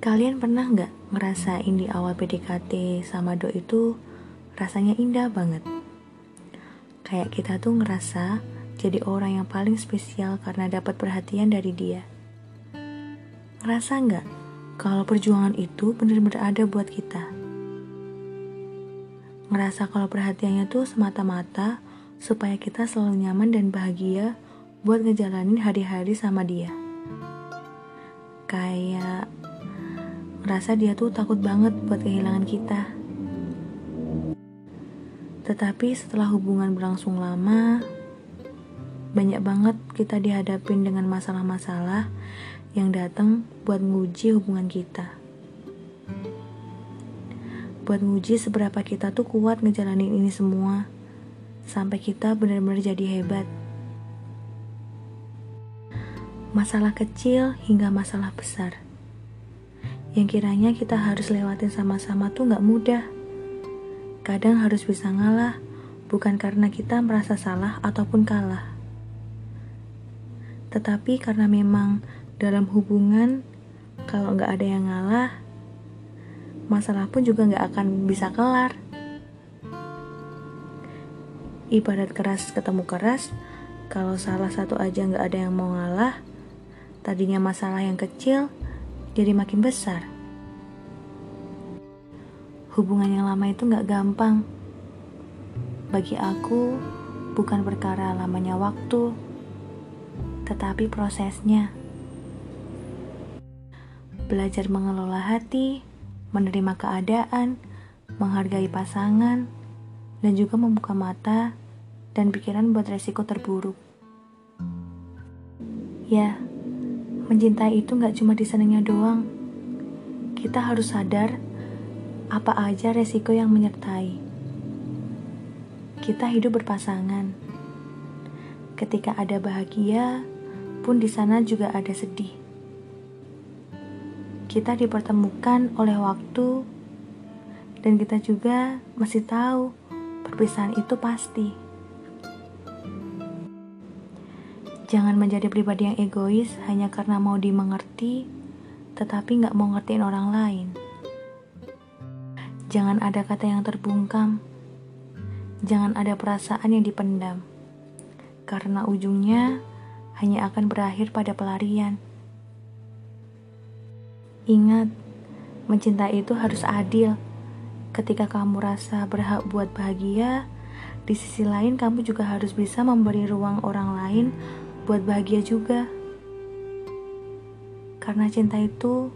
Kalian pernah nggak ngerasain di awal PDKT sama Do itu rasanya indah banget? Kayak kita tuh ngerasa jadi orang yang paling spesial karena dapat perhatian dari dia. Ngerasa nggak kalau perjuangan itu bener-bener ada buat kita? Ngerasa kalau perhatiannya tuh semata-mata supaya kita selalu nyaman dan bahagia buat ngejalanin hari-hari sama dia. Kayak Ngerasa dia tuh takut banget buat kehilangan kita. Tetapi setelah hubungan berlangsung lama, banyak banget kita dihadapin dengan masalah-masalah yang datang buat nguji hubungan kita. Buat nguji seberapa kita tuh kuat ngejalanin ini semua, sampai kita benar-benar jadi hebat. Masalah kecil hingga masalah besar yang kiranya kita harus lewatin sama-sama tuh gak mudah. Kadang harus bisa ngalah, bukan karena kita merasa salah ataupun kalah. Tetapi karena memang dalam hubungan, kalau gak ada yang ngalah, masalah pun juga gak akan bisa kelar. Ibarat keras ketemu keras, kalau salah satu aja gak ada yang mau ngalah, tadinya masalah yang kecil, jadi makin besar. Hubungan yang lama itu gak gampang. Bagi aku, bukan perkara lamanya waktu, tetapi prosesnya. Belajar mengelola hati, menerima keadaan, menghargai pasangan, dan juga membuka mata dan pikiran buat resiko terburuk. Ya, Mencintai itu gak cuma disenengnya doang. Kita harus sadar apa aja resiko yang menyertai. Kita hidup berpasangan. Ketika ada bahagia, pun di sana juga ada sedih. Kita dipertemukan oleh waktu, dan kita juga masih tahu perpisahan itu pasti. Jangan menjadi pribadi yang egois hanya karena mau dimengerti, tetapi nggak mau ngertiin orang lain. Jangan ada kata yang terbungkam. Jangan ada perasaan yang dipendam. Karena ujungnya hanya akan berakhir pada pelarian. Ingat, mencintai itu harus adil. Ketika kamu rasa berhak buat bahagia, di sisi lain kamu juga harus bisa memberi ruang orang lain buat bahagia juga. Karena cinta itu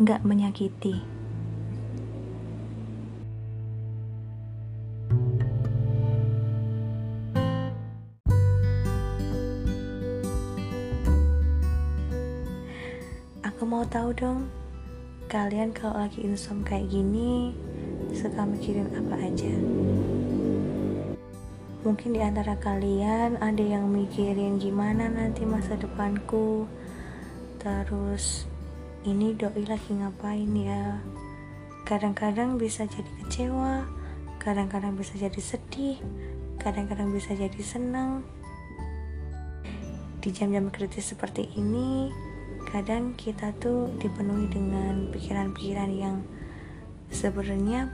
nggak menyakiti. Aku mau tahu dong, kalian kalau lagi insom kayak gini, suka mikirin apa aja? Mungkin di antara kalian ada yang mikirin gimana nanti masa depanku. Terus ini doi lagi ngapain ya? Kadang-kadang bisa jadi kecewa, kadang-kadang bisa jadi sedih, kadang-kadang bisa jadi senang. Di jam-jam kritis seperti ini, kadang kita tuh dipenuhi dengan pikiran-pikiran yang sebenarnya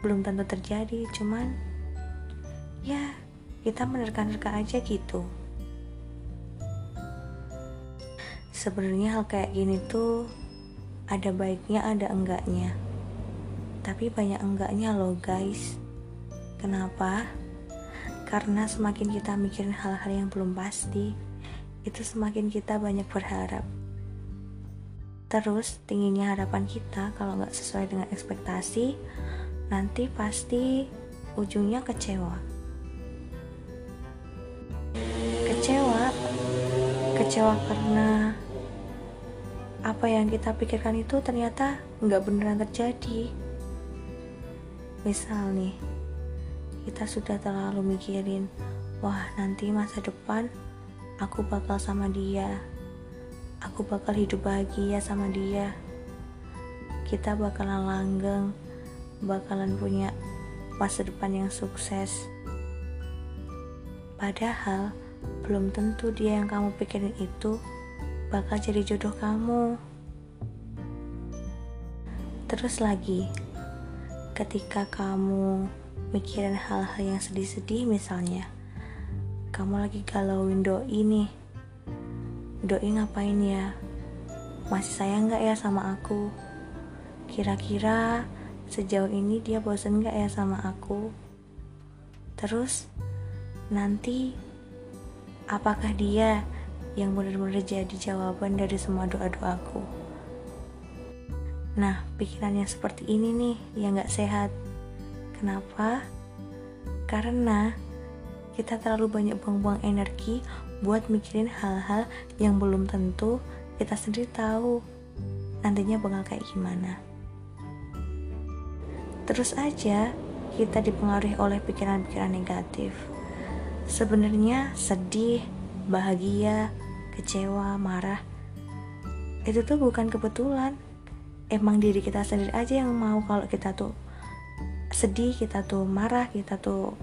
belum tentu terjadi, cuman ya kita menerka-nerka aja gitu. Sebenarnya hal kayak gini tuh ada baiknya ada enggaknya. Tapi banyak enggaknya loh guys. Kenapa? Karena semakin kita mikirin hal-hal yang belum pasti itu semakin kita banyak berharap. Terus tingginya harapan kita kalau nggak sesuai dengan ekspektasi nanti pasti ujungnya kecewa kecewa karena apa yang kita pikirkan itu ternyata nggak beneran terjadi. Misal nih, kita sudah terlalu mikirin, wah nanti masa depan aku bakal sama dia, aku bakal hidup bahagia sama dia, kita bakalan langgeng, bakalan punya masa depan yang sukses. Padahal belum tentu dia yang kamu pikirin itu bakal jadi jodoh kamu. Terus lagi, ketika kamu mikirin hal-hal yang sedih-sedih misalnya, kamu lagi galauin doi nih. Doi ngapain ya? Masih sayang gak ya sama aku? Kira-kira sejauh ini dia bosan gak ya sama aku? Terus, nanti apakah dia yang benar-benar jadi jawaban dari semua doa-doaku. Nah, pikirannya seperti ini nih yang gak sehat. Kenapa? Karena kita terlalu banyak buang-buang energi buat mikirin hal-hal yang belum tentu kita sendiri tahu nantinya bakal kayak gimana. Terus aja kita dipengaruhi oleh pikiran-pikiran negatif. Sebenarnya sedih, bahagia, kecewa, marah, itu tuh bukan kebetulan. Emang diri kita sendiri aja yang mau kalau kita tuh sedih, kita tuh marah, kita tuh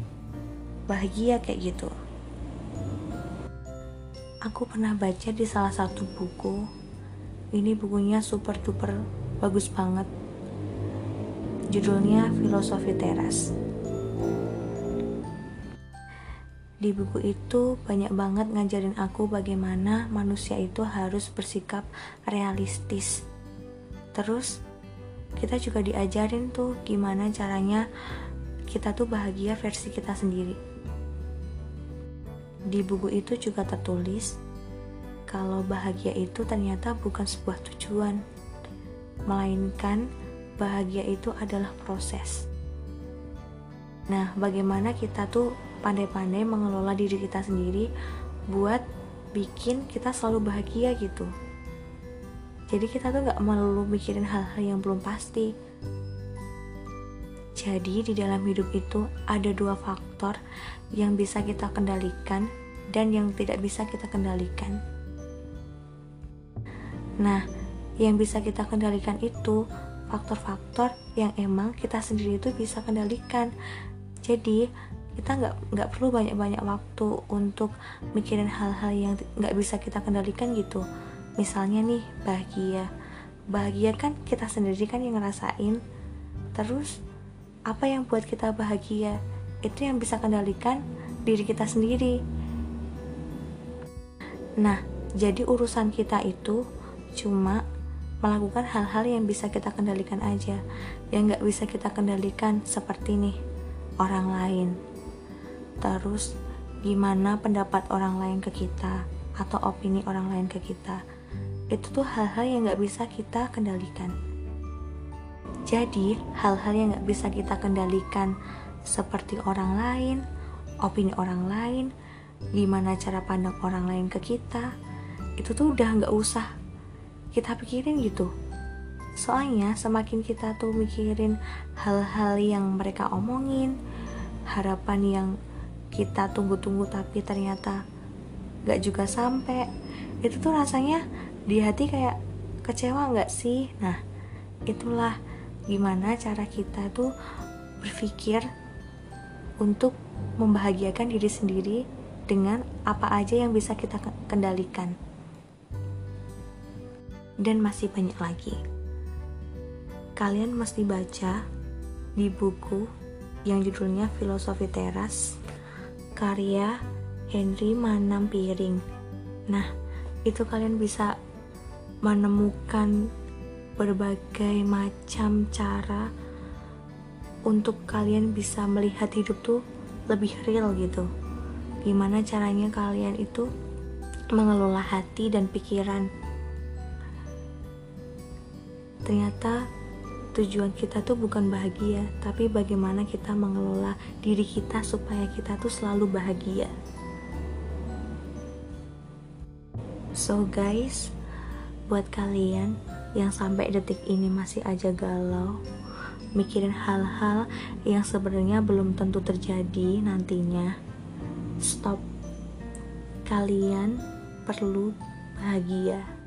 bahagia kayak gitu. Aku pernah baca di salah satu buku. Ini bukunya super duper bagus banget. Judulnya Filosofi Teras. Di buku itu banyak banget ngajarin aku bagaimana manusia itu harus bersikap realistis. Terus kita juga diajarin tuh gimana caranya kita tuh bahagia versi kita sendiri. Di buku itu juga tertulis kalau bahagia itu ternyata bukan sebuah tujuan, melainkan bahagia itu adalah proses. Nah, bagaimana kita tuh pandai-pandai mengelola diri kita sendiri buat bikin kita selalu bahagia gitu. Jadi kita tuh gak melulu mikirin hal-hal yang belum pasti. Jadi di dalam hidup itu ada dua faktor yang bisa kita kendalikan dan yang tidak bisa kita kendalikan. Nah yang bisa kita kendalikan itu faktor-faktor yang emang kita sendiri itu bisa kendalikan. Jadi kita nggak nggak perlu banyak-banyak waktu untuk mikirin hal-hal yang nggak bisa kita kendalikan gitu. Misalnya nih bahagia. Bahagia kan kita sendiri kan yang ngerasain. Terus apa yang buat kita bahagia? Itu yang bisa kendalikan diri kita sendiri. Nah jadi urusan kita itu cuma melakukan hal-hal yang bisa kita kendalikan aja. Yang nggak bisa kita kendalikan seperti nih orang lain terus gimana pendapat orang lain ke kita atau opini orang lain ke kita. Itu tuh hal-hal yang gak bisa kita kendalikan. Jadi hal-hal yang gak bisa kita kendalikan seperti orang lain opini orang lain gimana cara pandang orang lain ke kita itu tuh udah gak usah kita pikirin gitu. Soalnya semakin kita tuh mikirin hal-hal yang mereka omongin harapan yang kita tunggu-tunggu tapi ternyata gak juga sampai. Itu tuh rasanya di hati kayak kecewa gak sih? Nah itulah gimana cara kita tuh berpikir untuk membahagiakan diri sendiri dengan apa aja yang bisa kita kendalikan. Dan masih banyak lagi. Kalian mesti baca di buku yang judulnya Filosofi Teras karya Henry Manam Piring. Nah, itu kalian bisa menemukan berbagai macam cara untuk kalian bisa melihat hidup tuh lebih real gitu. Gimana caranya kalian itu mengelola hati dan pikiran. Ternyata tujuan kita tuh bukan bahagia, tapi bagaimana kita mengelola diri kita supaya kita tuh selalu bahagia. So guys, buat kalian yang sampai detik ini masih aja galau, mikirin hal-hal yang sebenarnya belum tentu terjadi nantinya, stop. Kalian perlu bahagia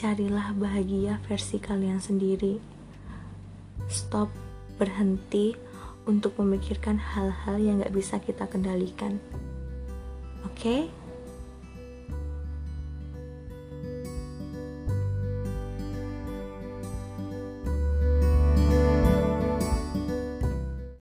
carilah bahagia versi kalian sendiri. Stop berhenti untuk memikirkan hal-hal yang gak bisa kita kendalikan. Oke? Okay?